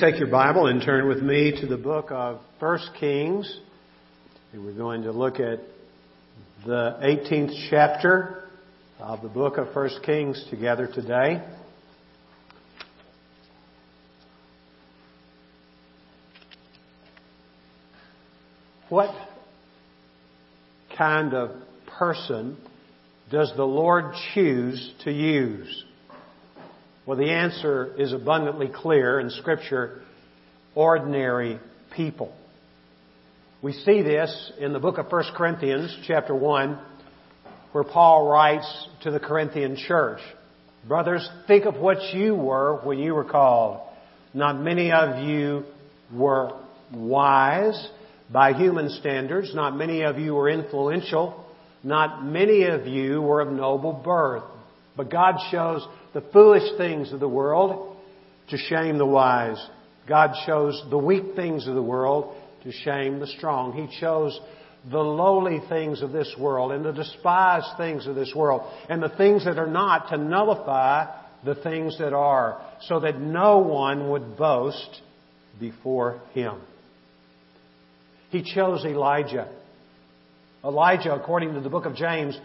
Take your Bible and turn with me to the book of 1 Kings. And we're going to look at the 18th chapter of the book of 1 Kings together today. What kind of person does the Lord choose to use? Well, the answer is abundantly clear in Scripture ordinary people. We see this in the book of 1 Corinthians, chapter 1, where Paul writes to the Corinthian church Brothers, think of what you were when you were called. Not many of you were wise by human standards. Not many of you were influential. Not many of you were of noble birth. But God shows the foolish things of the world to shame the wise. God chose the weak things of the world to shame the strong. He chose the lowly things of this world and the despised things of this world and the things that are not to nullify the things that are so that no one would boast before him. He chose Elijah. Elijah, according to the book of James,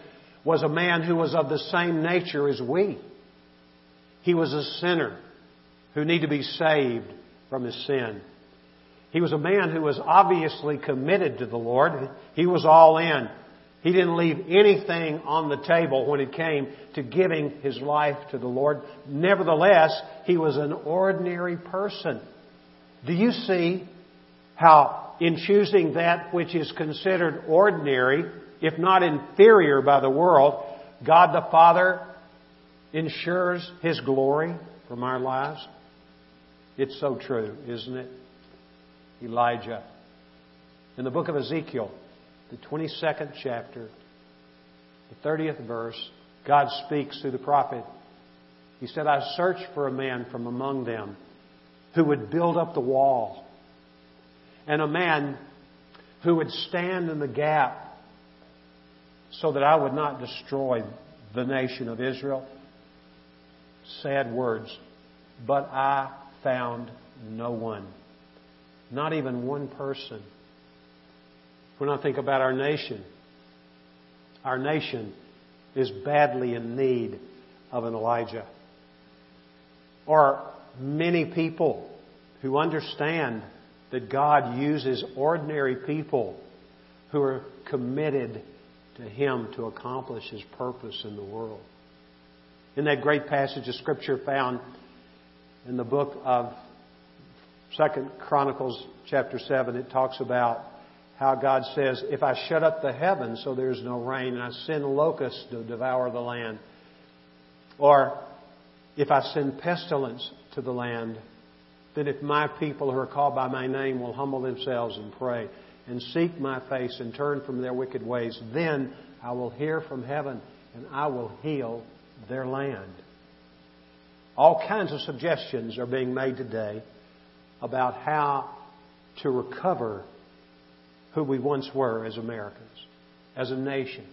was a man who was of the same nature as we. He was a sinner who needed to be saved from his sin. He was a man who was obviously committed to the Lord. He was all in. He didn't leave anything on the table when it came to giving his life to the Lord. Nevertheless, he was an ordinary person. Do you see how in choosing that which is considered ordinary, if not inferior by the world, God the Father ensures His glory from our lives? It's so true, isn't it? Elijah. In the book of Ezekiel, the 22nd chapter, the 30th verse, God speaks through the prophet. He said, I searched for a man from among them who would build up the wall, and a man who would stand in the gap so that I would not destroy the nation of Israel sad words, but I found no one. Not even one person. When I think about our nation, our nation is badly in need of an Elijah. Or many people who understand that God uses ordinary people who are committed to Him to accomplish His purpose in the world. In that great passage of Scripture found in the book of Second Chronicles chapter 7, it talks about how God says, If I shut up the heavens so there's no rain, and I send locusts to devour the land, or if I send pestilence to the land, then if my people who are called by my name will humble themselves and pray and seek my face and turn from their wicked ways, then I will hear from heaven and I will heal their land. All kinds of suggestions are being made today about how to recover who we once were as Americans, as a nation.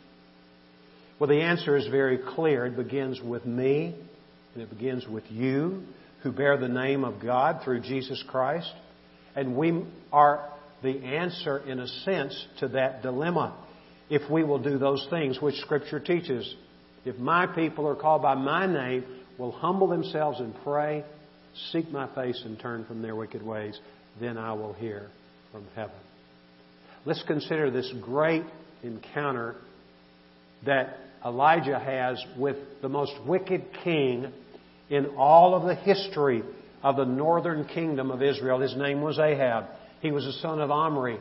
Well, the answer is very clear. It begins with me, and it begins with you, who bear the name of God through Jesus Christ. And we are the answer, in a sense, to that dilemma if we will do those things which Scripture teaches if my people are called by my name, will humble themselves and pray, seek my face and turn from their wicked ways, then I will hear from heaven. Let's consider this great encounter that Elijah has with the most wicked king in all of the history of the northern kingdom of Israel. His name was Ahab. He was the son of Omri.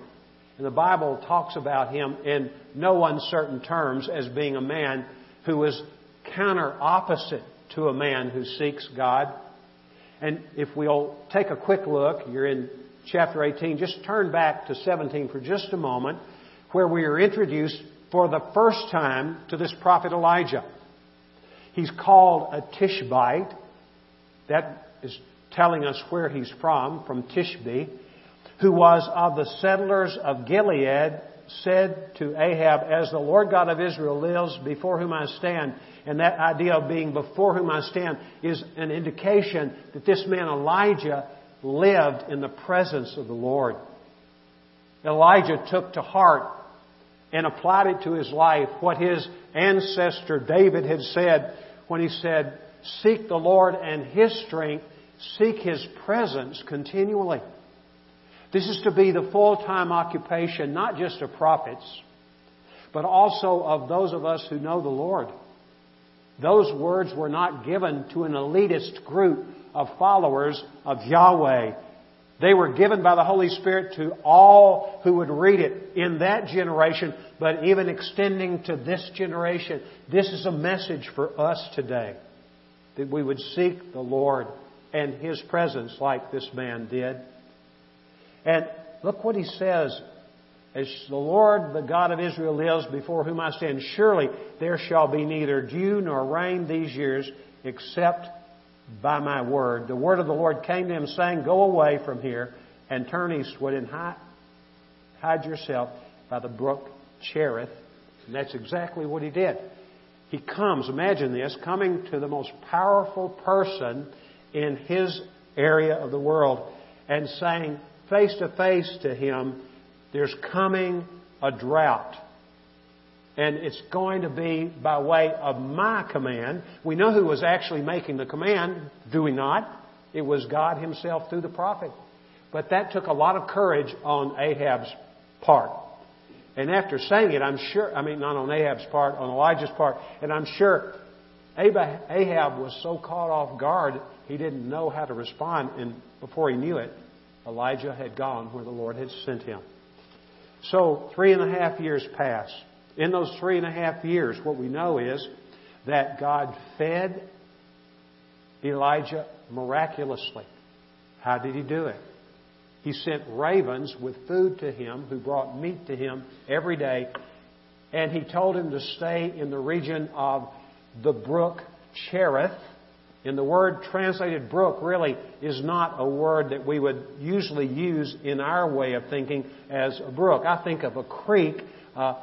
And the Bible talks about him in no uncertain terms as being a man who is counter opposite to a man who seeks God. And if we'll take a quick look, you're in chapter 18, just turn back to 17 for just a moment, where we are introduced for the first time to this prophet Elijah. He's called a Tishbite. That is telling us where he's from, from Tishbe, who was of the settlers of Gilead said to Ahab, As the Lord God of Israel lives, before whom I stand, and that idea of being before whom I stand is an indication that this man Elijah lived in the presence of the Lord. Elijah took to heart and applied it to his life what his ancestor David had said when he said, Seek the Lord and His strength, seek His presence continually. This is to be the full-time occupation, not just of prophets, but also of those of us who know the Lord. Those words were not given to an elitist group of followers of Yahweh. They were given by the Holy Spirit to all who would read it in that generation, but even extending to this generation. This is a message for us today. That we would seek the Lord and His presence like this man did. And look what he says. As the Lord, the God of Israel lives, before whom I stand, surely there shall be neither dew nor rain these years except by my word. The word of the Lord came to him saying, Go away from here and turn eastward and hide, hide yourself by the brook Cherith. And that's exactly what he did. He comes, imagine this, coming to the most powerful person in his area of the world and saying face to face to him, There's coming a drought. And it's going to be by way of my command. We know who was actually making the command, do we not? It was God Himself through the prophet. But that took a lot of courage on Ahab's part. And after saying it, I'm sure, I mean, not on Ahab's part, on Elijah's part, and I'm sure Ahab was so caught off guard, he didn't know how to respond, and before he knew it, Elijah had gone where the Lord had sent him. So, three and a half years passed. In those three and a half years, what we know is that God fed Elijah miraculously. How did he do it? He sent ravens with food to him, who brought meat to him every day, and he told him to stay in the region of the brook Cherith. And the word translated brook really is not a word that we would usually use in our way of thinking as a brook. I think of a creek, uh,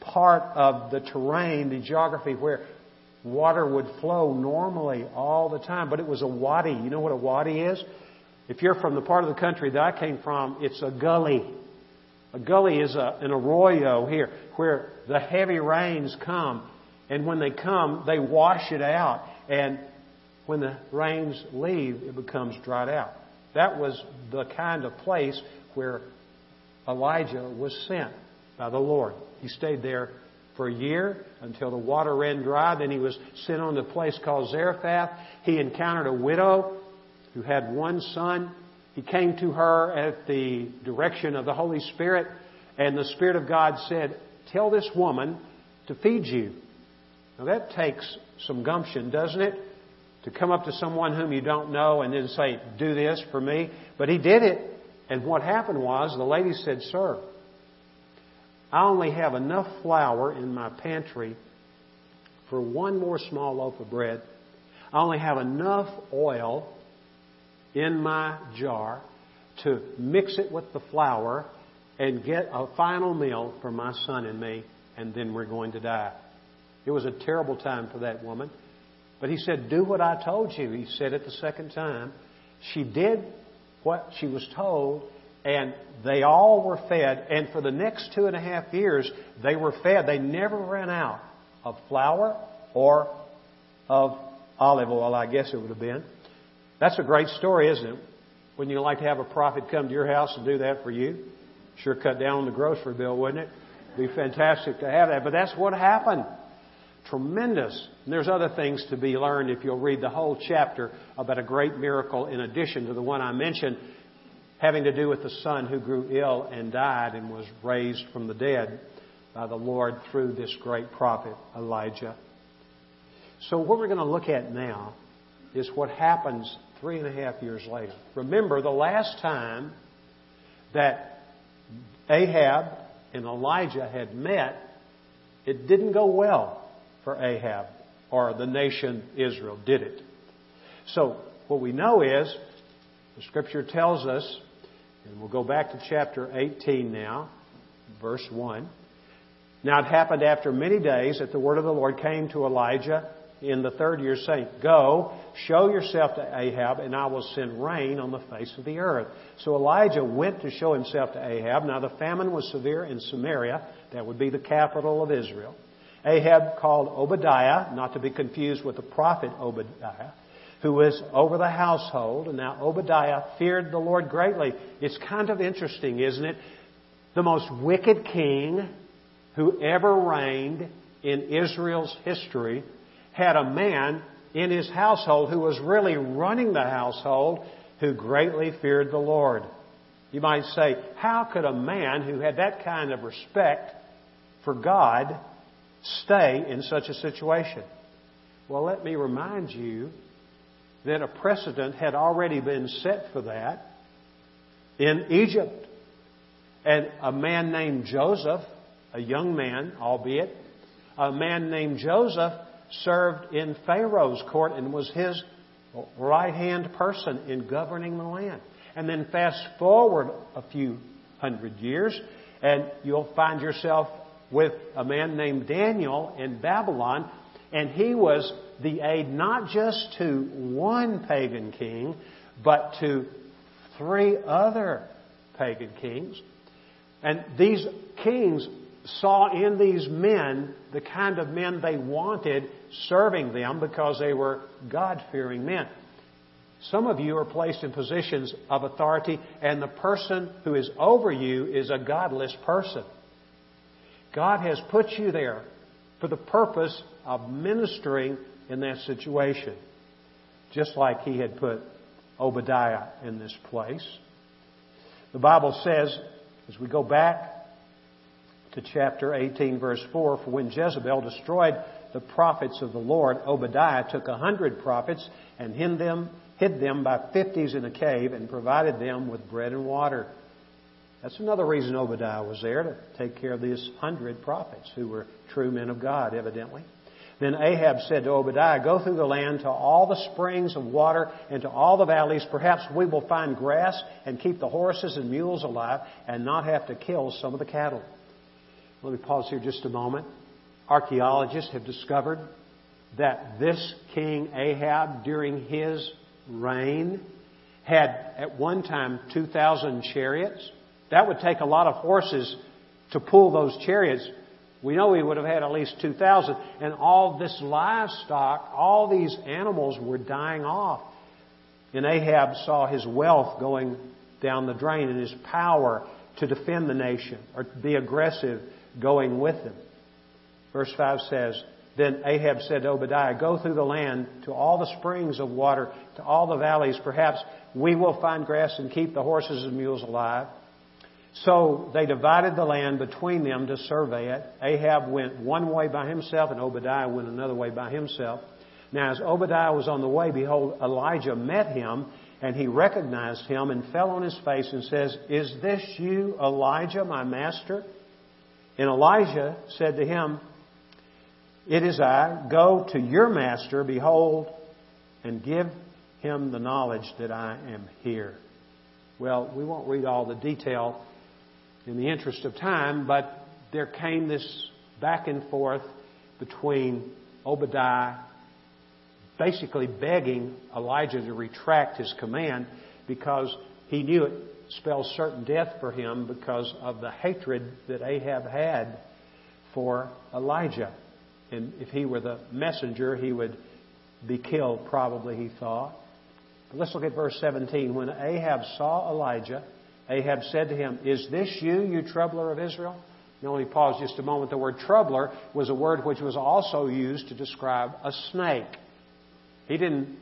part of the terrain, the geography where water would flow normally all the time, but it was a wadi. You know what a wadi is? If you're from the part of the country that I came from, it's a gully. A gully is a, an arroyo here where the heavy rains come, and when they come, they wash it out, and when the rains leave, it becomes dried out. That was the kind of place where Elijah was sent by the Lord. He stayed there for a year until the water ran dry. Then he was sent on to a place called Zarephath. He encountered a widow who had one son. He came to her at the direction of the Holy Spirit, and the Spirit of God said, Tell this woman to feed you. Now that takes some gumption, doesn't it? To come up to someone whom you don't know and then say, Do this for me. But he did it. And what happened was the lady said, Sir, I only have enough flour in my pantry for one more small loaf of bread. I only have enough oil in my jar to mix it with the flour and get a final meal for my son and me, and then we're going to die. It was a terrible time for that woman. But he said, Do what I told you. He said it the second time. She did what she was told, and they all were fed. And for the next two and a half years, they were fed. They never ran out of flour or of olive oil, I guess it would have been. That's a great story, isn't it? Wouldn't you like to have a prophet come to your house and do that for you? Sure cut down on the grocery bill, wouldn't it? Be fantastic to have that. But that's what happened. Tremendous. And there's other things to be learned if you'll read the whole chapter about a great miracle in addition to the one I mentioned having to do with the son who grew ill and died and was raised from the dead by the Lord through this great prophet, Elijah. So, what we're going to look at now is what happens three and a half years later. Remember, the last time that Ahab and Elijah had met, it didn't go well for Ahab or the nation Israel, did it? So, what we know is, the scripture tells us and we'll go back to chapter 18 now, verse 1. Now it happened after many days that the word of the Lord came to Elijah in the third year, saying, Go, Show yourself to Ahab, and I will send rain on the face of the earth. So Elijah went to show himself to Ahab. Now the famine was severe in Samaria. That would be the capital of Israel. Ahab called Obadiah, not to be confused with the prophet Obadiah, who was over the household. And now Obadiah feared the Lord greatly. It's kind of interesting, isn't it? The most wicked king who ever reigned in Israel's history had a man in his household who was really running the household who greatly feared the Lord. You might say, how could a man who had that kind of respect for God stay in such a situation? Well, let me remind you that a precedent had already been set for that in Egypt. And a man named Joseph, a young man, albeit, a man named Joseph served in Pharaoh's court and was his right hand person in governing the land. And then fast forward a few hundred years, and you'll find yourself with a man named Daniel in Babylon, and he was the aid not just to one pagan king, but to three other pagan kings. And these kings saw in these men the kind of men they wanted serving them because they were God fearing men. Some of you are placed in positions of authority, and the person who is over you is a godless person. God has put you there for the purpose of ministering in that situation, just like He had put Obadiah in this place. The Bible says, as we go back to chapter 18, verse 4, for when Jezebel destroyed the prophets of the Lord, Obadiah took a hundred prophets and hid them, hid them by fifties in a cave and provided them with bread and water. That's another reason Obadiah was there, to take care of these hundred prophets who were true men of God, evidently. Then Ahab said to Obadiah, Go through the land to all the springs of water and to all the valleys. Perhaps we will find grass and keep the horses and mules alive and not have to kill some of the cattle. Let me pause here just a moment. Archaeologists have discovered that this king Ahab, during his reign, had at one time 2,000 chariots. That would take a lot of horses to pull those chariots. We know he would have had at least 2,000. And all this livestock, all these animals were dying off. And Ahab saw his wealth going down the drain and his power to defend the nation or be aggressive going with them. Verse 5 says, Then Ahab said to Obadiah, Go through the land to all the springs of water, to all the valleys. Perhaps we will find grass and keep the horses and mules alive. So they divided the land between them to survey it. Ahab went one way by himself, and Obadiah went another way by himself. Now, as Obadiah was on the way, behold, Elijah met him, and he recognized him and fell on his face and says, Is this you, Elijah, my master? And Elijah said to him, It is I. Go to your master, behold, and give him the knowledge that I am here. Well, we won't read all the detail in the interest of time, but there came this back and forth between Obadiah basically begging Elijah to retract his command because he knew it spells certain death for him because of the hatred that Ahab had for Elijah. And if he were the messenger, he would be killed, probably, he thought. But let's look at verse 17. When Ahab saw Elijah, Ahab said to him, Is this you, you troubler of Israel? Now, let me pause just a moment. The word troubler was a word which was also used to describe a snake. He didn't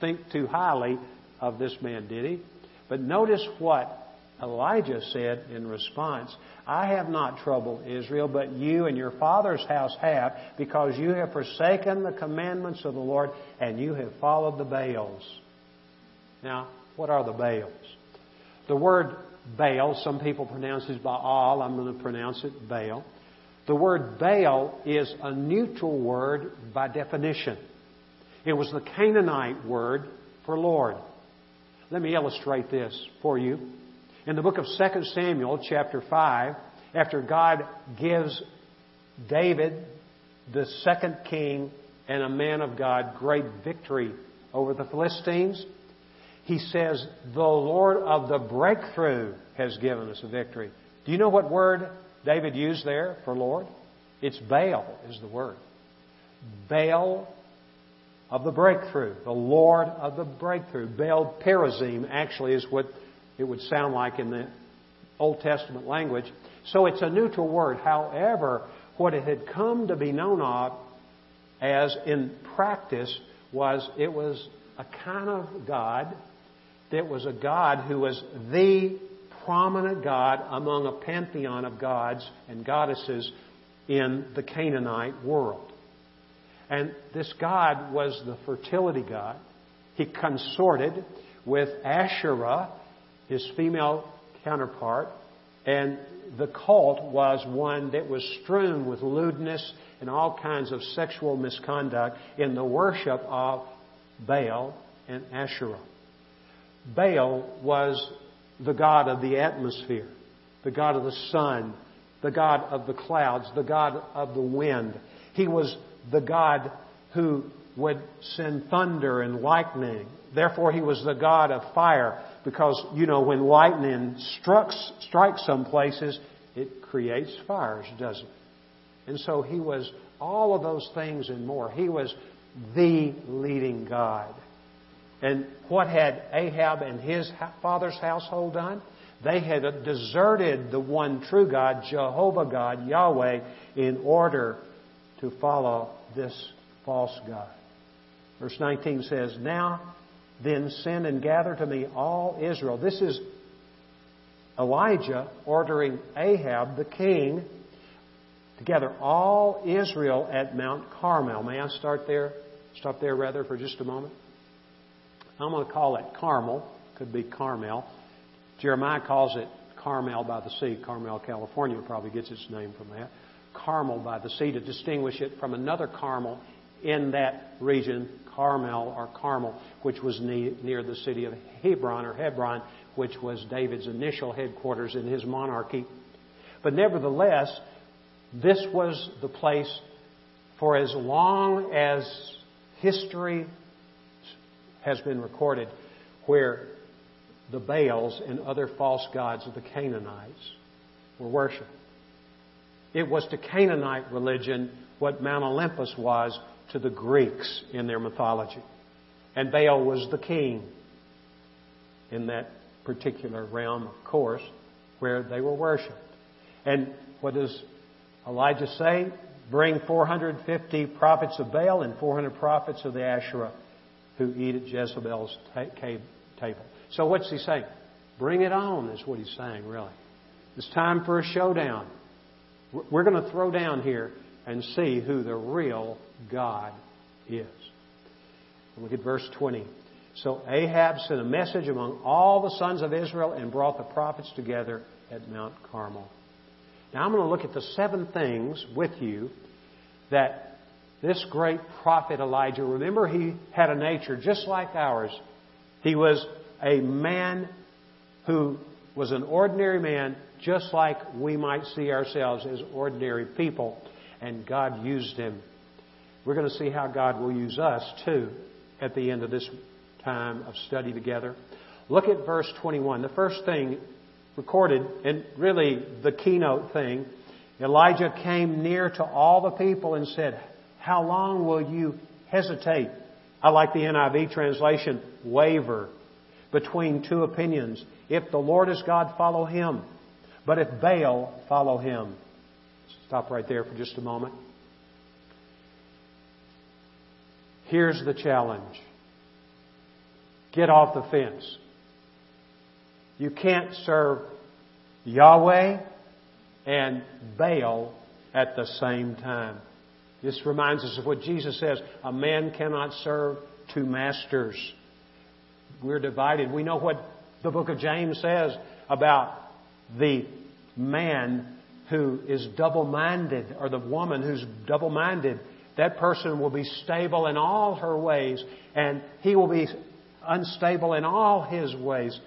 think too highly of this man, did he? But notice what Elijah said in response I have not troubled Israel, but you and your father's house have, because you have forsaken the commandments of the Lord and you have followed the Baals. Now, what are the Baals? The word Baal, some people pronounce it Baal, I'm going to pronounce it Baal. The word Baal is a neutral word by definition. It was the Canaanite word for Lord. Let me illustrate this for you. In the book of 2 Samuel, chapter 5, after God gives David, the second king and a man of God, great victory over the Philistines. He says, The Lord of the breakthrough has given us a victory. Do you know what word David used there for Lord? It's Baal, is the word. Baal of the breakthrough, the Lord of the breakthrough. Baal Perazim actually is what it would sound like in the Old Testament language. So it's a neutral word. However, what it had come to be known of as in practice was it was a kind of God that was a God who was the prominent God among a pantheon of gods and goddesses in the Canaanite world. And this God was the fertility God. He consorted with Asherah, his female counterpart, and the cult was one that was strewn with lewdness and all kinds of sexual misconduct in the worship of Baal and Asherah. Baal was the god of the atmosphere, the god of the sun, the god of the clouds, the god of the wind. He was the God who would send thunder and lightning. Therefore, he was the God of fire because, you know, when lightning strikes, strikes some places, it creates fires, doesn't it? And so he was all of those things and more. He was the leading God. And what had Ahab and his father's household done? They had deserted the one true God, Jehovah God, Yahweh, in order to follow this false God. Verse 19 says, Now then send and gather to me all Israel. This is Elijah ordering Ahab, the king, to gather all Israel at Mount Carmel. May I start there? Stop there rather for just a moment. I'm going to call it Carmel. Could be Carmel. Jeremiah calls it Carmel by the Sea. Carmel, California probably gets its name from that. Carmel by the sea to distinguish it from another Carmel in that region, Carmel or Carmel, which was near the city of Hebron or Hebron, which was David's initial headquarters in his monarchy. But nevertheless, this was the place for as long as history has been recorded where the Baals and other false gods of the Canaanites were worshipped. It was to Canaanite religion what Mount Olympus was to the Greeks in their mythology. And Baal was the king in that particular realm, of course, where they were worshipped. And what does Elijah say? Bring 450 prophets of Baal and 400 prophets of the Asherah who eat at Jezebel's table. So what's he saying? Bring it on, is what he's saying, really. It's time for a showdown. We're going to throw down here and see who the real God is. Look at verse 20. So Ahab sent a message among all the sons of Israel and brought the prophets together at Mount Carmel. Now I'm going to look at the seven things with you that this great prophet Elijah, remember he had a nature just like ours. He was a man who was an ordinary man just like we might see ourselves as ordinary people, and God used him. We're going to see how God will use us too at the end of this time of study together. Look at verse 21. The first thing recorded, and really the keynote thing, Elijah came near to all the people and said, How long will you hesitate? I like the NIV translation, waver between two opinions. If the Lord is God, follow him. But if Baal, follow him. Stop right there for just a moment. Here's the challenge get off the fence. You can't serve Yahweh and Baal at the same time. This reminds us of what Jesus says a man cannot serve two masters. We're divided. We know what the book of James says about the man who is double minded or the woman who's double minded, that person will be stable in all her ways and he will be unstable in all his ways.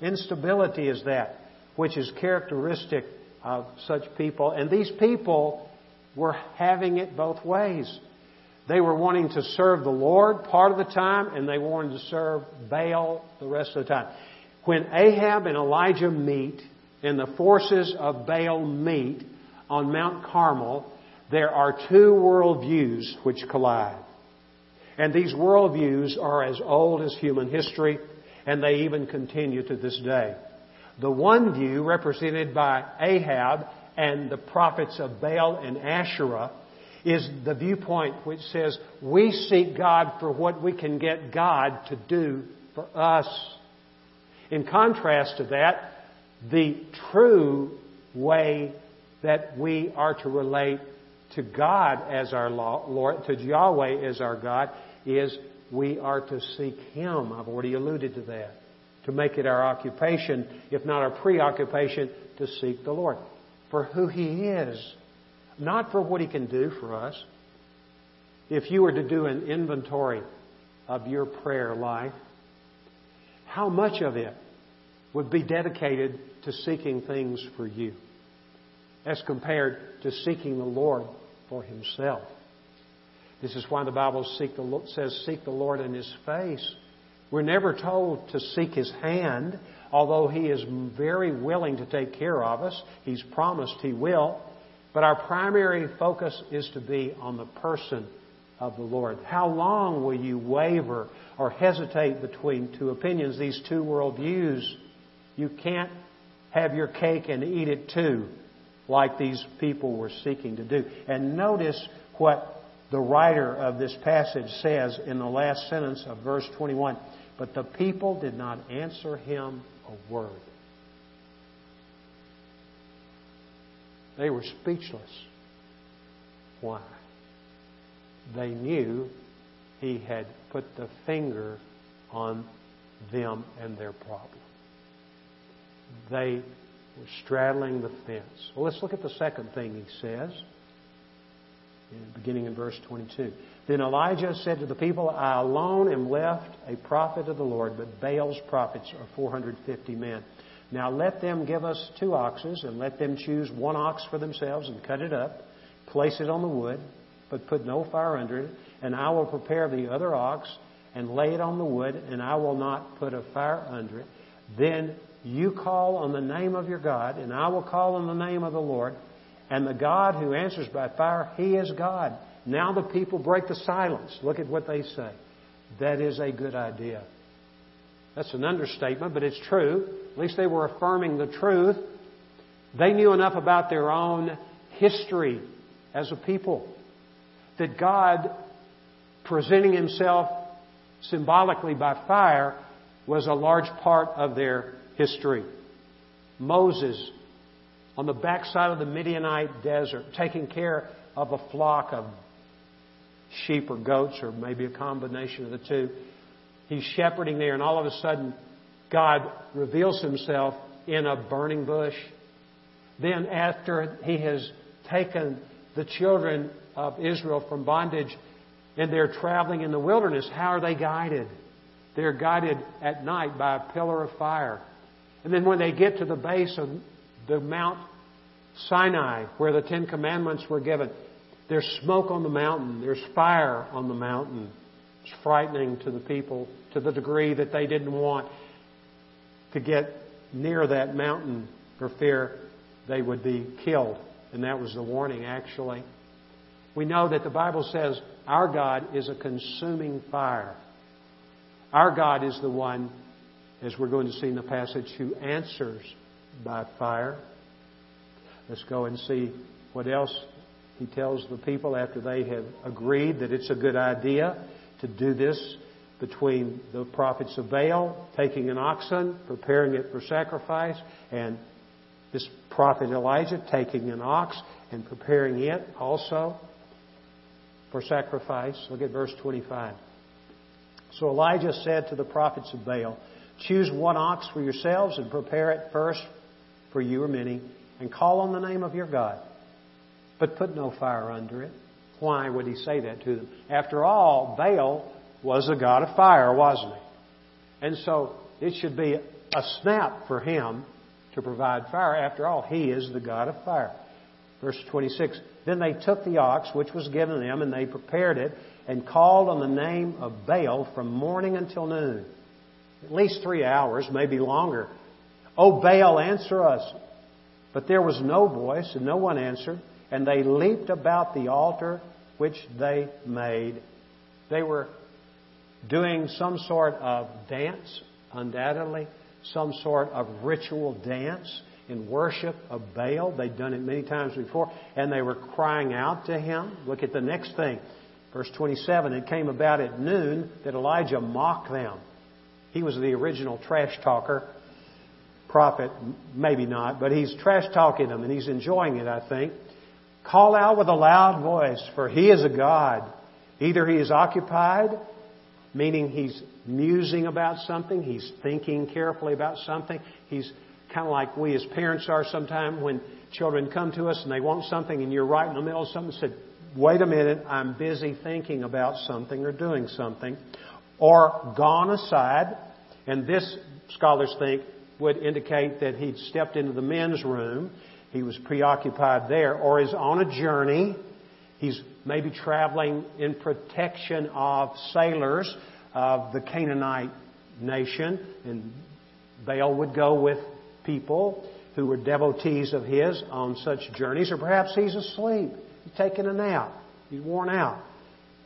instability is that which is characteristic of such people. And these people were having it both ways. They were wanting to serve the Lord part of the time, and they wanted to serve Baal the rest of the time. When Ahab and Elijah meet, and the forces of Baal meet on Mount Carmel, there are two worldviews which collide. And these worldviews are as old as human history, and they even continue to this day. The one view, represented by Ahab and the prophets of Baal and Asherah, is the viewpoint which says we seek God for what we can get God to do for us. In contrast to that, the true way that we are to relate to God as our Lord, to Yahweh as our God, is we are to seek Him. I've already alluded to that. To make it our occupation, if not our preoccupation, to seek the Lord. For who He is, not for what He can do for us. If you were to do an inventory of your prayer life, how much of it would be dedicated to seeking things for you as compared to seeking the Lord for Himself? This is why the Bible says, Seek the Lord in His face. We're never told to seek His hand, although He is very willing to take care of us. He's promised He will. But our primary focus is to be on the person of the Lord. How long will you waver or hesitate between two opinions, these two worldviews? You can't have your cake and eat it too, like these people were seeking to do. And notice what the writer of this passage says in the last sentence of verse 21 But the people did not answer him a word. They were speechless. Why? They knew he had put the finger on them and their problem. They were straddling the fence. Well, let's look at the second thing he says beginning in verse 22. Then Elijah said to the people, I alone am left a prophet of the Lord, but Baal's prophets are 450 men. Now let them give us two oxes, and let them choose one ox for themselves, and cut it up, place it on the wood, but put no fire under it, and I will prepare the other ox, and lay it on the wood, and I will not put a fire under it. Then you call on the name of your God, and I will call on the name of the Lord, and the God who answers by fire, He is God. Now the people break the silence. Look at what they say. That is a good idea. That's an understatement, but it's true. At least they were affirming the truth. They knew enough about their own history as a people that God presenting Himself symbolically by fire was a large part of their history. Moses on the backside of the Midianite desert, taking care of a flock of sheep or goats, or maybe a combination of the two. He's shepherding there, and all of a sudden, God reveals himself in a burning bush. Then, after he has taken the children of Israel from bondage and they're traveling in the wilderness, how are they guided? They're guided at night by a pillar of fire. And then when they get to the base of the Mount Sinai, where the Ten Commandments were given, there's smoke on the mountain, there's fire on the mountain. It's frightening to the people to the degree that they didn't want to get near that mountain for fear they would be killed. And that was the warning, actually. We know that the Bible says our God is a consuming fire. Our God is the one, as we're going to see in the passage, who answers by fire. Let's go and see what else he tells the people after they have agreed that it's a good idea to do this between the prophets of Baal, taking an oxen, preparing it for sacrifice, and this prophet Elijah taking an ox and preparing it also for sacrifice. Look at verse 25. So Elijah said to the prophets of Baal, Choose one ox for yourselves and prepare it first for you or many and call on the name of your God, but put no fire under it. Why would he say that to them? After all, Baal was a god of fire, wasn't he? And so it should be a snap for him to provide fire. After all, he is the god of fire. Verse 26 Then they took the ox which was given them, and they prepared it, and called on the name of Baal from morning until noon. At least three hours, maybe longer. O Baal, answer us. But there was no voice, and no one answered. And they leaped about the altar which they made. They were doing some sort of dance, undoubtedly, some sort of ritual dance in worship of Baal. They'd done it many times before, and they were crying out to him. Look at the next thing. Verse 27 It came about at noon that Elijah mocked them. He was the original trash talker prophet, maybe not, but he's trash talking them and he's enjoying it, I think. Call out with a loud voice, for he is a God. Either he is occupied, meaning he's musing about something, he's thinking carefully about something, he's kind of like we as parents are sometimes when children come to us and they want something and you're right in the middle of something, and said, wait a minute, I'm busy thinking about something or doing something. Or gone aside, and this scholars think would indicate that he'd stepped into the men's room. He was preoccupied there, or is on a journey. He's maybe traveling in protection of sailors of the Canaanite nation, and Baal would go with people who were devotees of his on such journeys, or perhaps he's asleep, he's taking a nap, he's worn out,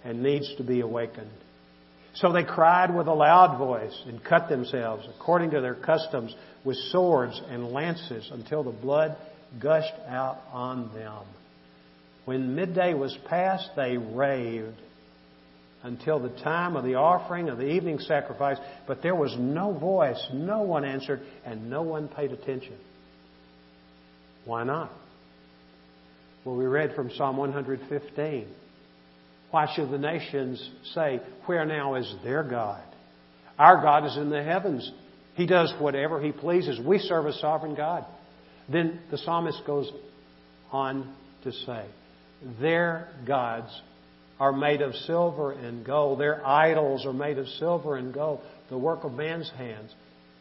and needs to be awakened. So they cried with a loud voice and cut themselves, according to their customs, with swords and lances until the blood gushed out on them. When midday was past, they raved until the time of the offering of the evening sacrifice, but there was no voice, no one answered, and no one paid attention. Why not? Well, we read from Psalm 115. Why should the nations say, Where now is their God? Our God is in the heavens. He does whatever He pleases. We serve a sovereign God. Then the psalmist goes on to say, Their gods are made of silver and gold. Their idols are made of silver and gold, the work of man's hands.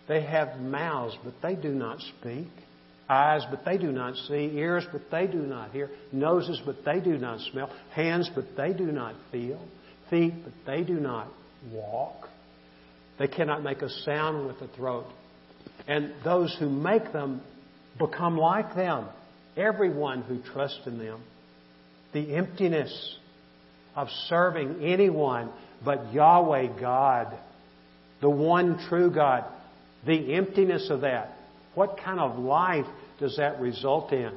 They have mouths, but they do not speak eyes, but they do not see, ears, but they do not hear, noses, but they do not smell, hands, but they do not feel, feet, but they do not walk. They cannot make a sound with the throat. And those who make them become like them. Everyone who trusts in them. The emptiness of serving anyone but Yahweh God, the one true God, the emptiness of that. What kind of life does that result in?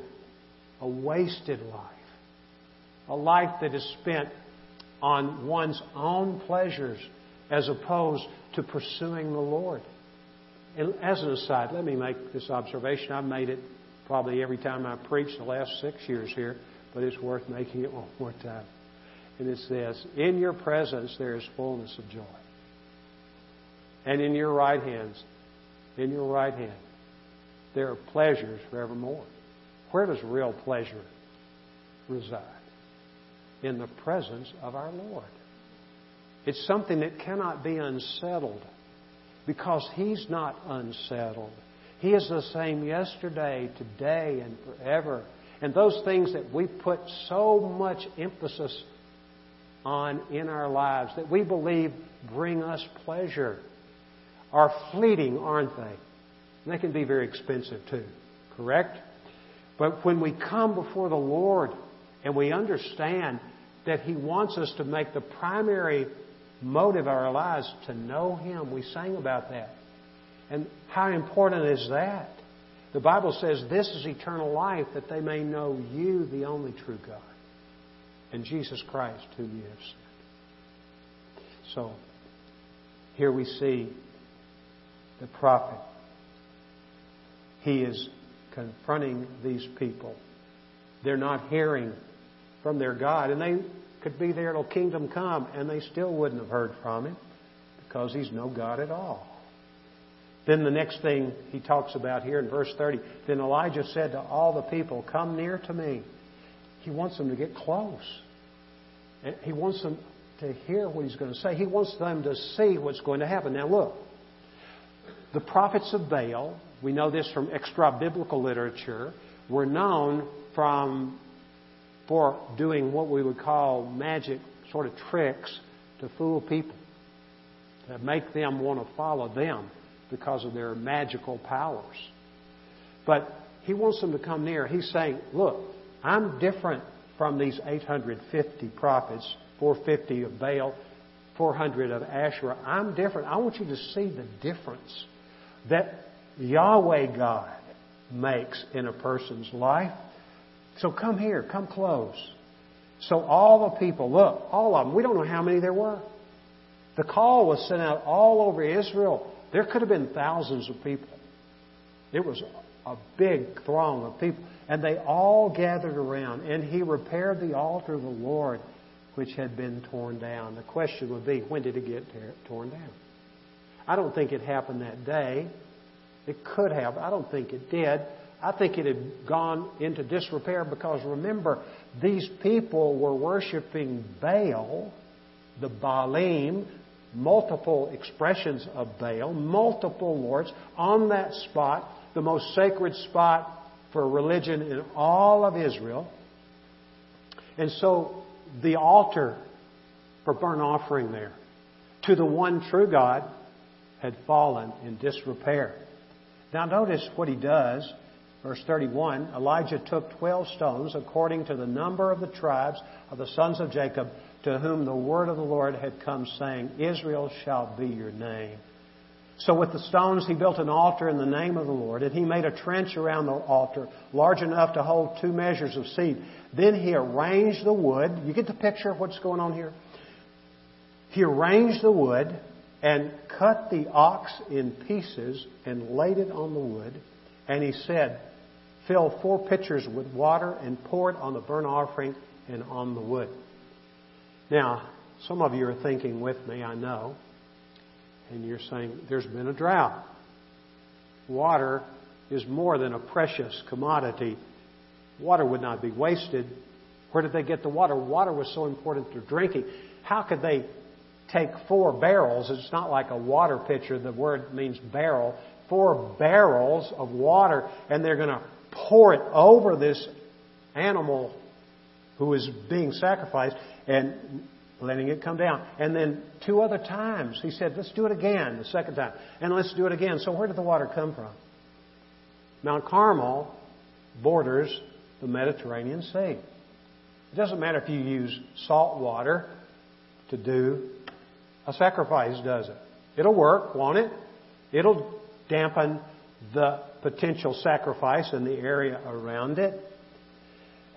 A wasted life. A life that is spent on one's own pleasures as opposed to pursuing the Lord. And as an aside, let me make this observation. I've made it probably every time I preach the last six years here, but it's worth making it one more time. And it's this In your presence there is fullness of joy. And in your right hands, in your right hand, there are pleasures forevermore. Where does real pleasure reside? In the presence of our Lord. It's something that cannot be unsettled because He's not unsettled. He is the same yesterday, today, and forever. And those things that we put so much emphasis on in our lives that we believe bring us pleasure are fleeting, aren't they? And they can be very expensive too, correct? But when we come before the Lord and we understand that He wants us to make the primary motive of our lives to know Him, we sang about that. And how important is that? The Bible says this is eternal life, that they may know you, the only true God, and Jesus Christ, whom you have sent. So, here we see the prophet he is confronting these people. They're not hearing from their God, and they could be there till kingdom come, and they still wouldn't have heard from him because he's no God at all. Then the next thing he talks about here in verse 30 then Elijah said to all the people, Come near to me. He wants them to get close. And He wants them to hear what he's going to say. He wants them to see what's going to happen. Now, look, the prophets of Baal we know this from extra biblical literature, were known from for doing what we would call magic sort of tricks to fool people, to make them want to follow them because of their magical powers. But he wants them to come near. He's saying, look, I'm different from these 850 prophets, 450 of Baal, 400 of Asherah. I'm different. I want you to see the difference that Yahweh God makes in a person's life. So come here, come close. So all the people, look, all of them, we don't know how many there were. The call was sent out all over Israel. There could have been thousands of people. It was a big throng of people. And they all gathered around, and he repaired the altar of the Lord, which had been torn down. The question would be, when did it get torn down? I don't think it happened that day. It could have. I don't think it did. I think it had gone into disrepair because remember, these people were worshiping Baal, the Baalim, multiple expressions of Baal, multiple lords on that spot, the most sacred spot for religion in all of Israel. And so the altar for burnt offering there to the one true God had fallen in disrepair. Now notice what he does. Verse 31 Elijah took 12 stones according to the number of the tribes of the sons of Jacob to whom the word of the Lord had come, saying, Israel shall be your name. So with the stones he built an altar in the name of the Lord, and he made a trench around the altar large enough to hold two measures of seed. Then he arranged the wood. You get the picture of what's going on here? He arranged the wood and cut the ox in pieces and laid it on the wood. And he said, Fill four pitchers with water and pour it on the burnt offering and on the wood. Now, some of you are thinking with me, I know, and you're saying, There's been a drought. Water is more than a precious commodity. Water would not be wasted. Where did they get the water? Water was so important to drinking. How could they take four barrels, it's not like a water pitcher, the word means barrel, four barrels of water, and they're going to pour it over this animal who is being sacrificed and letting it come down. And then two other times, he said, let's do it again, the second time, and let's do it again. So where did the water come from? Mount Carmel borders the Mediterranean Sea. It doesn't matter if you use salt water to do a sacrifice, does it? It'll work, won't it? It'll dampen the potential sacrifice and the area around it.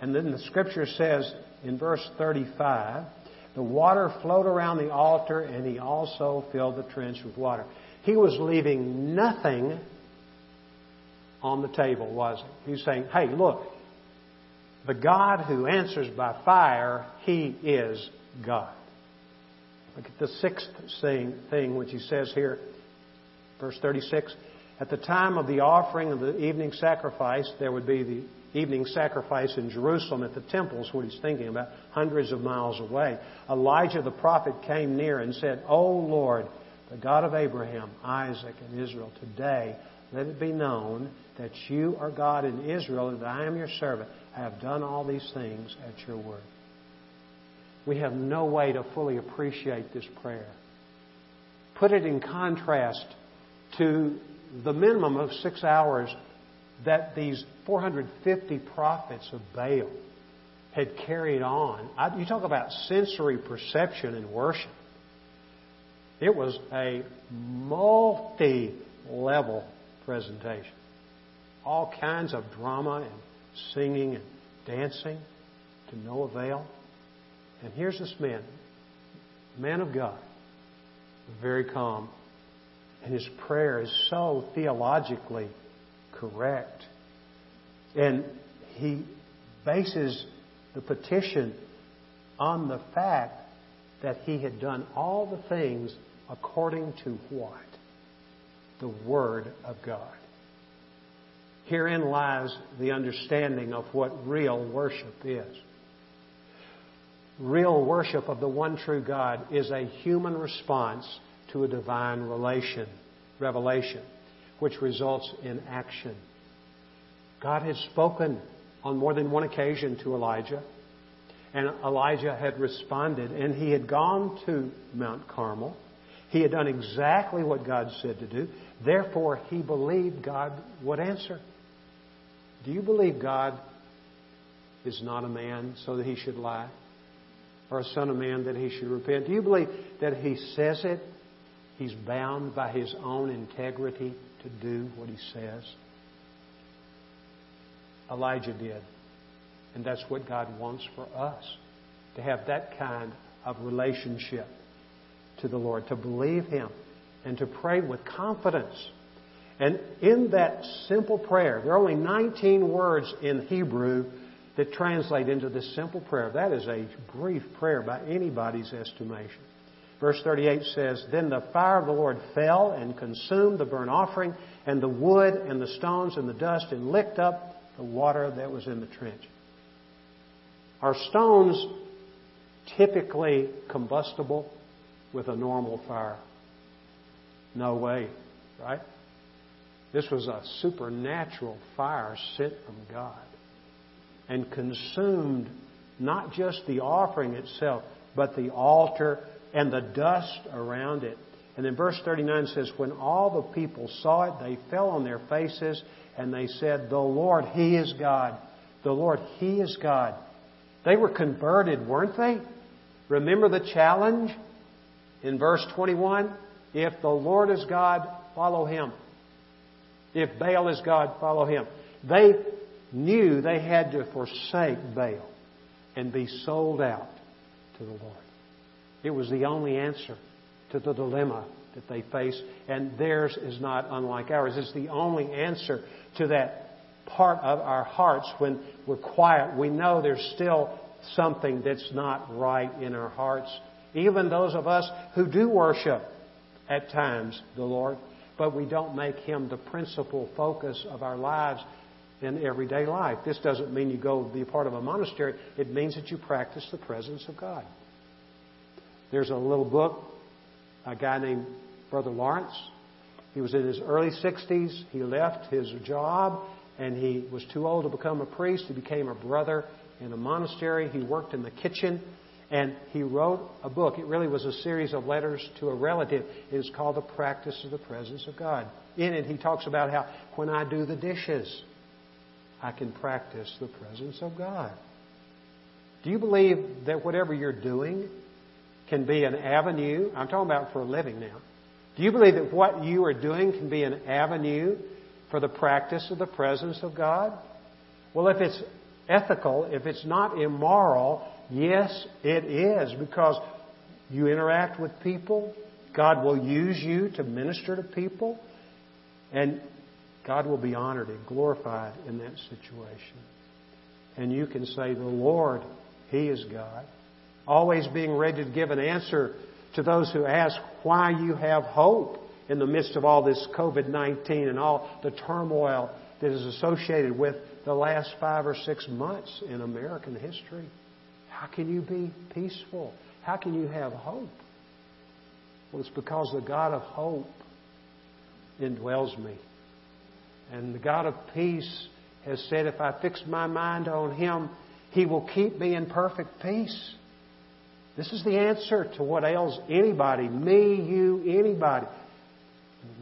And then the scripture says in verse 35, the water flowed around the altar and he also filled the trench with water. He was leaving nothing on the table, was he? He's saying, hey, look, the God who answers by fire, he is God. Look at the sixth thing which he says here, verse 36. At the time of the offering of the evening sacrifice, there would be the evening sacrifice in Jerusalem at the temples, what he's thinking about, hundreds of miles away. Elijah the prophet came near and said, O Lord, the God of Abraham, Isaac, and Israel, today let it be known that you are God in Israel, and that I am your servant. I have done all these things at your word we have no way to fully appreciate this prayer. Put it in contrast to the minimum of six hours that these 450 prophets of Baal had carried on. you talk about sensory perception in worship. It was a multi level presentation. All kinds of drama and singing and dancing to no avail. And here's this man, man of God, very calm. And his prayer is so theologically correct. And he bases the petition on the fact that he had done all the things according to what? The Word of God. Herein lies the understanding of what real worship is real worship of the one true God is a human response to a divine relation, revelation, which results in action. God had spoken on more than one occasion to Elijah. And Elijah had responded, and he had gone to Mount Carmel. He had done exactly what God said to do. Therefore, he believed God would answer. Do you believe God is not a man so that he should lie? Or a son of man that he should repent? Do you believe that he says it, he's bound by his own integrity to do what he says? Elijah did. And that's what God wants for us to have that kind of relationship to the Lord, to believe Him, and to pray with confidence. And in that simple prayer, there are only 19 words in Hebrew that translate into this simple prayer. That is a brief prayer by anybody's estimation. Verse 38 says, Then the fire of the Lord fell and consumed the burnt offering and the wood and the stones and the dust and licked up the water that was in the trench. Are stones typically combustible with a normal fire? No way, right? This was a supernatural fire sent from God and consumed not just the offering itself, but the altar and the dust around it. And then verse 39 says, When all the people saw it, they fell on their faces and they said, The Lord, He is God. The Lord, He is God. They were converted, weren't they? Remember the challenge in verse 21? If the Lord is God, follow Him. If Baal is God, follow Him. They knew they had to forsake Baal and be sold out to the Lord. It was the only answer to the dilemma that they face, and theirs is not unlike ours. It's the only answer to that part of our hearts when we're quiet. We know there's still something that's not right in our hearts. Even those of us who do worship at times the Lord, but we don't make Him the principal focus of our lives in everyday life. This doesn't mean you go be part of a monastery. It means that you practice the presence of God. There's a little book, a guy named Brother Lawrence. He was in his early 60s. He left his job and he was too old to become a priest. He became a brother in a monastery. He worked in the kitchen and he wrote a book. It really was a series of letters to a relative. It is called The Practice of the Presence of God. In it, he talks about how when I do the dishes, I can practice the presence of God. Do you believe that whatever you're doing can be an avenue? I'm talking about for a living now. Do you believe that what you are doing can be an avenue for the practice of the presence of God? Well, if it's ethical, if it's not immoral, yes, it is because you interact with people. God will use you to minister to people. And God will be honored and glorified in that situation. And you can say, The Lord, He is God. Always being ready to give an answer to those who ask why you have hope in the midst of all this COVID 19 and all the turmoil that is associated with the last five or six months in American history. How can you be peaceful? How can you have hope? Well, it's because the God of hope indwells me. And the God of peace has said, if I fix my mind on Him, He will keep me in perfect peace. This is the answer to what ails anybody, me, you, anybody.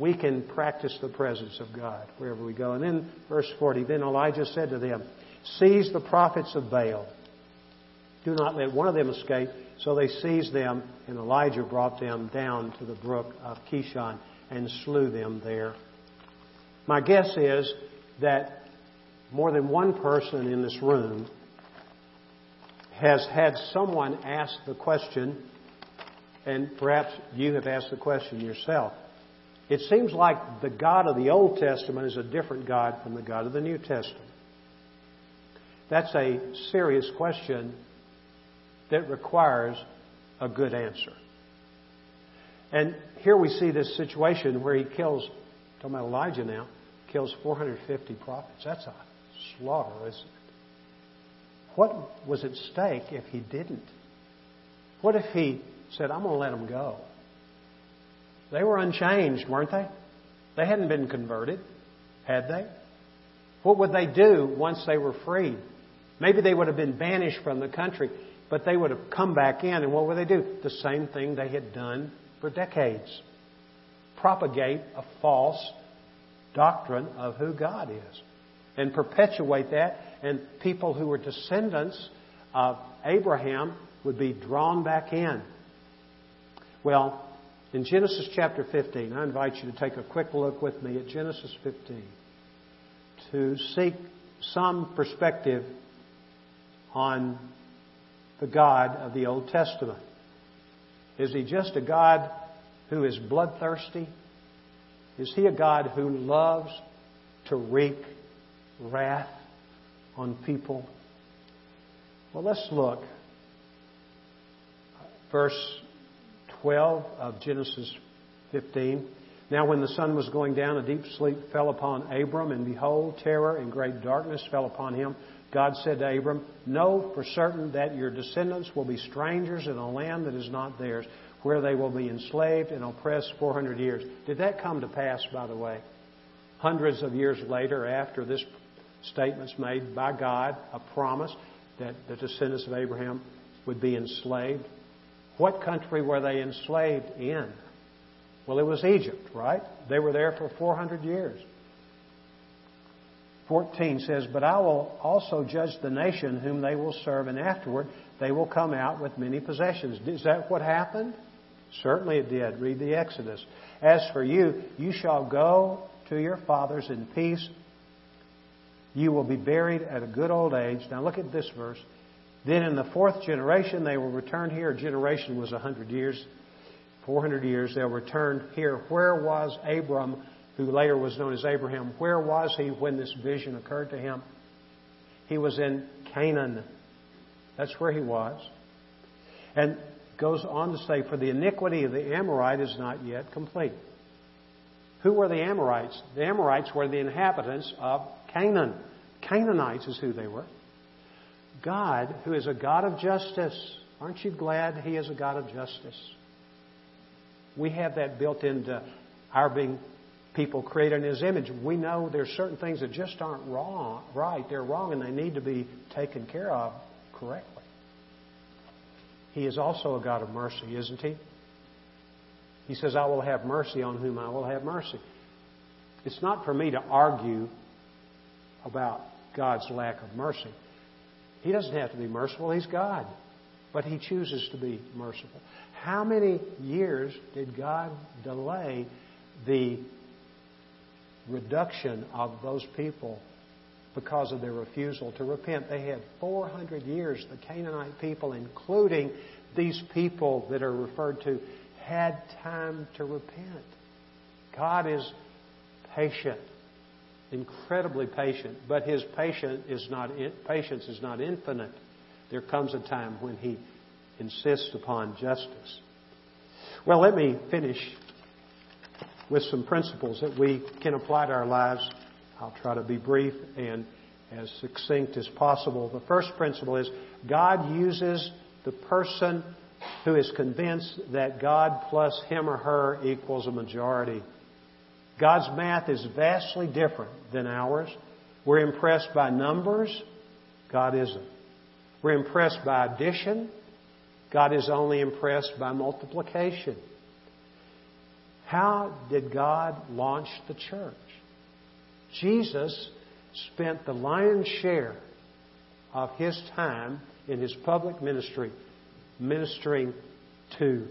We can practice the presence of God wherever we go. And then, verse 40, then Elijah said to them, Seize the prophets of Baal. Do not let one of them escape. So they seized them, and Elijah brought them down to the brook of Kishon and slew them there. My guess is that more than one person in this room has had someone ask the question, and perhaps you have asked the question yourself. It seems like the God of the Old Testament is a different God from the God of the New Testament. That's a serious question that requires a good answer. And here we see this situation where he kills, talking about Elijah now, kills 450 prophets. That's a slaughter? What was at stake if he didn't? What if he said, I'm going to let them go? They were unchanged, weren't they? They hadn't been converted, had they? What would they do once they were freed? Maybe they would have been banished from the country. But they would have come back in, and what would they do? The same thing they had done for decades propagate a false doctrine of who God is and perpetuate that, and people who were descendants of Abraham would be drawn back in. Well, in Genesis chapter 15, I invite you to take a quick look with me at Genesis 15 to seek some perspective on the God of the Old Testament. Is he just a God who is bloodthirsty? Is he a God who loves to wreak wrath on people? Well, let's look. Verse 12 of Genesis 15. Now, when the sun was going down, a deep sleep fell upon Abram, and behold, terror and great darkness fell upon him. God said to Abram, Know for certain that your descendants will be strangers in a land that is not theirs, where they will be enslaved and oppressed 400 years. Did that come to pass, by the way? Hundreds of years later, after this statement's made by God, a promise that the descendants of Abraham would be enslaved. What country were they enslaved in? Well, it was Egypt, right? They were there for 400 years. 14 says, But I will also judge the nation whom they will serve, and afterward they will come out with many possessions. Is that what happened? Certainly it did. Read the Exodus. As for you, you shall go to your fathers in peace. You will be buried at a good old age. Now look at this verse. Then in the fourth generation they will return here. A generation was a hundred years. 400 years they'll return here. Where was Abram, who later was known as Abraham? Where was he when this vision occurred to him? He was in Canaan. That's where he was. And goes on to say, For the iniquity of the Amorite is not yet complete. Who were the Amorites? The Amorites were the inhabitants of Canaan. Canaanites is who they were. God, who is a God of justice, aren't you glad He is a God of justice? We have that built into our being people created in His image. We know there's certain things that just aren't wrong, right. They're wrong and they need to be taken care of correctly. He is also a God of mercy, isn't He? He says, I will have mercy on whom I will have mercy. It's not for me to argue about God's lack of mercy. He doesn't have to be merciful, He's God. But He chooses to be merciful. How many years did God delay the reduction of those people because of their refusal to repent. They had 400 years, the Canaanite people, including these people that are referred to, had time to repent. God is patient, incredibly patient, but His patience is not, patience is not infinite. There comes a time when He insists upon justice. Well, let me finish with some principles that we can apply to our lives I'll try to be brief and as succinct as possible. The first principle is God uses the person who is convinced that God plus him or her equals a majority. God's math is vastly different than ours. We're impressed by numbers. God isn't. We're impressed by addition. God is only impressed by multiplication. How did God launch the church? Jesus spent the lion's share of his time in his public ministry ministering to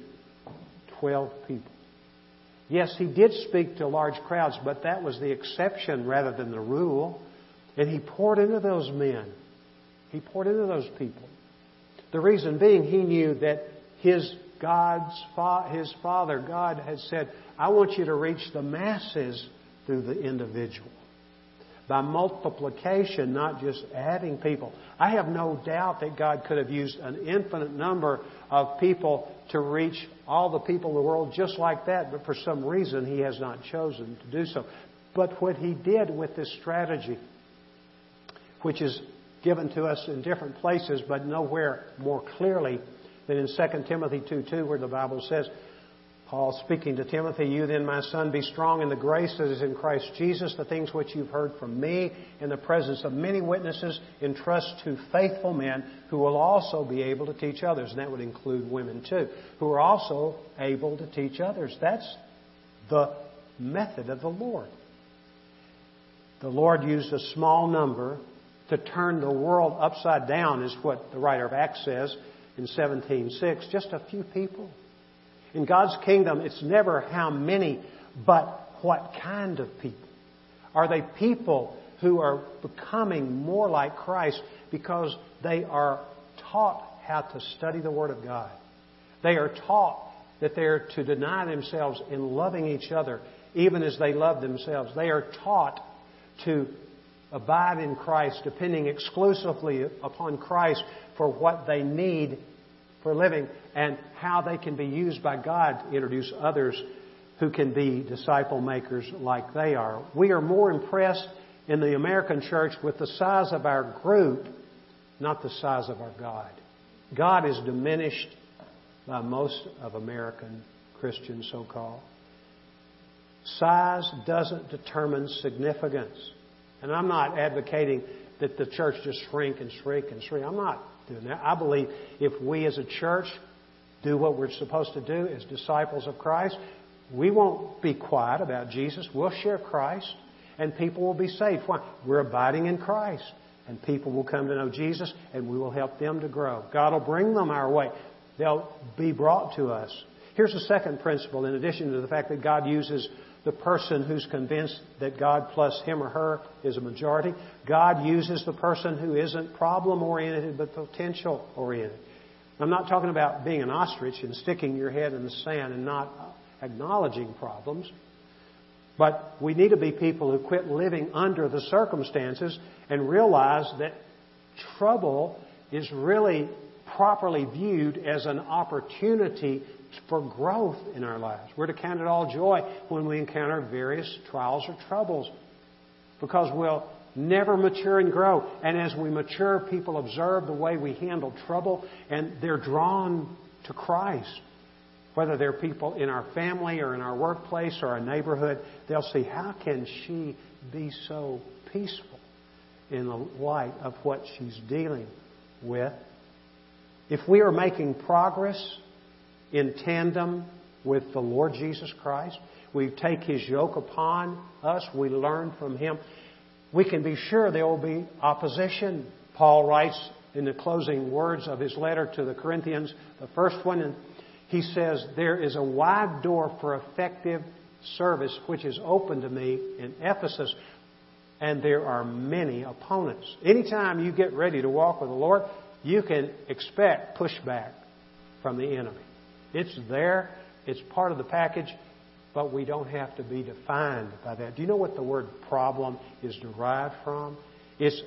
12 people. Yes, he did speak to large crowds, but that was the exception rather than the rule. And he poured into those men. He poured into those people. The reason being, he knew that his God's his Father God had said, "I want you to reach the masses through the individual." By multiplication, not just adding people. I have no doubt that God could have used an infinite number of people to reach all the people in the world just like that, but for some reason He has not chosen to do so. But what He did with this strategy, which is given to us in different places, but nowhere more clearly than in 2 Timothy 2 2, where the Bible says, Paul speaking to Timothy, You then, my son, be strong in the grace that is in Christ Jesus, the things which you've heard from me in the presence of many witnesses, entrust to faithful men who will also be able to teach others. And that would include women too, who are also able to teach others. That's the method of the Lord. The Lord used a small number to turn the world upside down, is what the writer of Acts says in 17:6. Just a few people. In God's kingdom, it's never how many, but what kind of people. Are they people who are becoming more like Christ because they are taught how to study the Word of God? They are taught that they are to deny themselves in loving each other, even as they love themselves. They are taught to abide in Christ, depending exclusively upon Christ for what they need for living and how they can be used by God to introduce others who can be disciple makers like they are. We are more impressed in the American church with the size of our group, not the size of our God. God is diminished by most of American Christians, so called. Size doesn't determine significance. And I'm not advocating that the church just shrink and shrink and shrink. I'm not doing that. I believe if we as a church do what we're supposed to do as disciples of Christ, we won't be quiet about Jesus. We'll share Christ and people will be saved. Why? We're abiding in Christ and people will come to know Jesus and we will help them to grow. God will bring them our way. They'll be brought to us. Here's the second principle in addition to the fact that God uses the person who's convinced that God plus him or her is a majority. God uses the person who isn't problem oriented but potential oriented. I'm not talking about being an ostrich and sticking your head in the sand and not acknowledging problems. But we need to be people who quit living under the circumstances and realize that trouble is really properly viewed as an opportunity for growth in our lives. We're to count it all joy when we encounter various trials or troubles because we'll never mature and grow. And as we mature, people observe the way we handle trouble and they're drawn to Christ. Whether they're people in our family or in our workplace or our neighborhood, they'll see how can she be so peaceful in the light of what she's dealing with. If we are making progress in tandem with the Lord Jesus Christ. We take His yoke upon us. We learn from Him. We can be sure there will be opposition. Paul writes in the closing words of his letter to the Corinthians, the first one, and he says, There is a wide door for effective service which is open to me in Ephesus, and there are many opponents. Anytime you get ready to walk with the Lord, you can expect pushback from the enemy. It's there, it's part of the package, but we don't have to be defined by that. Do you know what the word problem is derived from? It's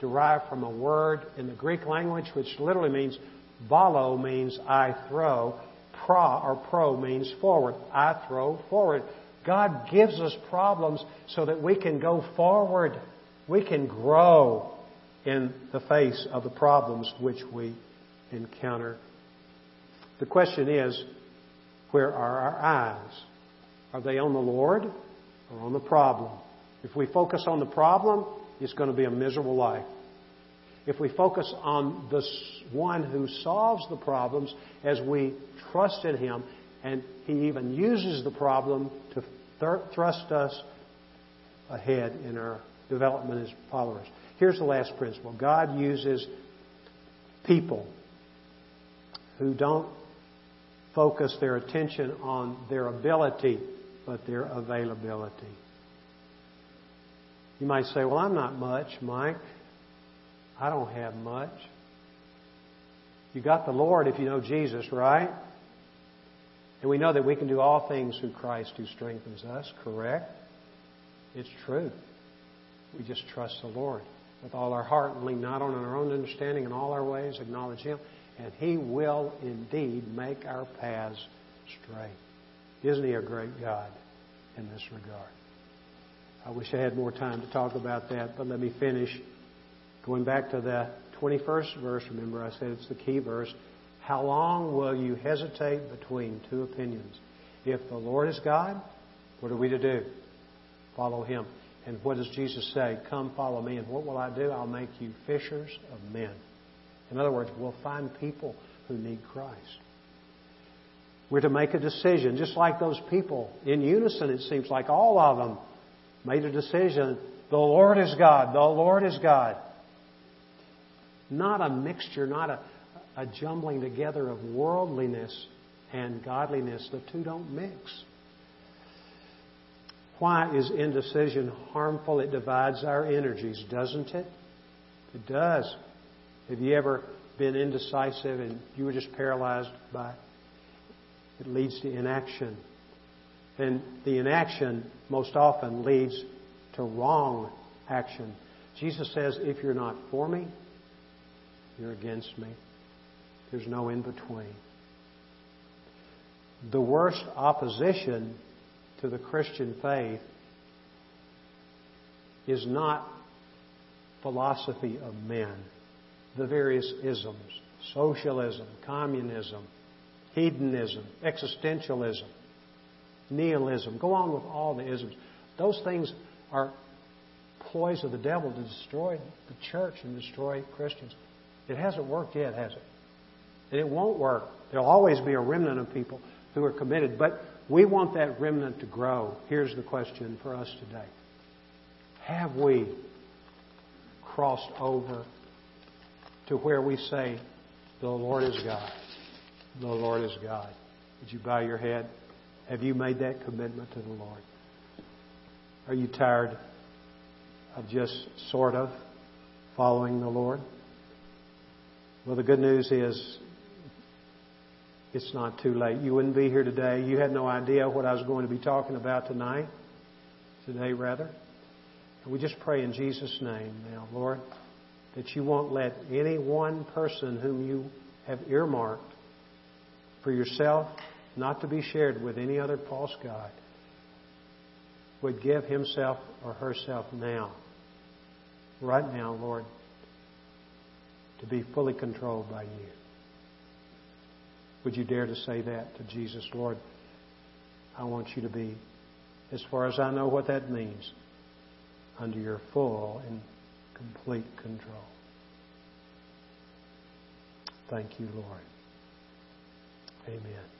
derived from a word in the Greek language which literally means balo means I throw, pra or pro means forward. I throw forward. God gives us problems so that we can go forward. We can grow in the face of the problems which we encounter the question is, where are our eyes? Are they on the Lord or on the problem? If we focus on the problem, it's going to be a miserable life. If we focus on the one who solves the problems as we trust in Him, and He even uses the problem to thrust us ahead in our development as followers. Here's the last principle God uses people who don't focus their attention on their ability, but their availability. You might say, Well, I'm not much, Mike. I don't have much. You got the Lord if you know Jesus, right? And we know that we can do all things through Christ who strengthens us, correct? It's true. We just trust the Lord with all our heart and lean not on our own understanding in all our ways, acknowledge Him and He will indeed make our paths straight. Isn't He a great God in this regard? I wish I had more time to talk about that, but let me finish. Going back to the 21st verse, remember I said it's the key verse. How long will you hesitate between two opinions? If the Lord is God, what are we to do? Follow Him. And what does Jesus say? Come follow me. And what will I do? I'll make you fishers of men. In other words, we'll find people who need Christ. We're to make a decision, just like those people in unison, it seems like all of them made a decision. The Lord is God. The Lord is God. Not a mixture, not a, a jumbling together of worldliness and godliness. The two don't mix. Why is indecision harmful? It divides our energies, doesn't it? It does. Have you ever been indecisive and you were just paralyzed by it? It leads to inaction. And the inaction most often leads to wrong action. Jesus says, if you're not for me, you're against me. There's no in between. The worst opposition to the Christian faith is not philosophy of men, the various isms, socialism, communism, hedonism, existentialism, nihilism. Go on with all the isms. Those things are ploys of the devil to destroy the church and destroy Christians. It hasn't worked yet, has it? And it won't work. There'll always be a remnant of people who are committed. But we want that remnant to grow. Here's the question for us today Have we crossed over to where we say, The Lord is God? The Lord is God. Would you bow your head? Have you made that commitment to the Lord? Are you tired of just sort of following the Lord? Well, the good news is it's not too late. You wouldn't be here today. You had no idea what I was going to be talking about tonight, today rather. And we just pray in Jesus' name now, Lord, that you won't let any one person whom you have earmarked for yourself, not to be shared with any other false God, would give himself or herself now, right now, Lord, to be fully controlled by you. Would you dare to say that to Jesus, Lord? I want you to be, as far as I know what that means, under your full and complete control. Thank you, Lord. Amen.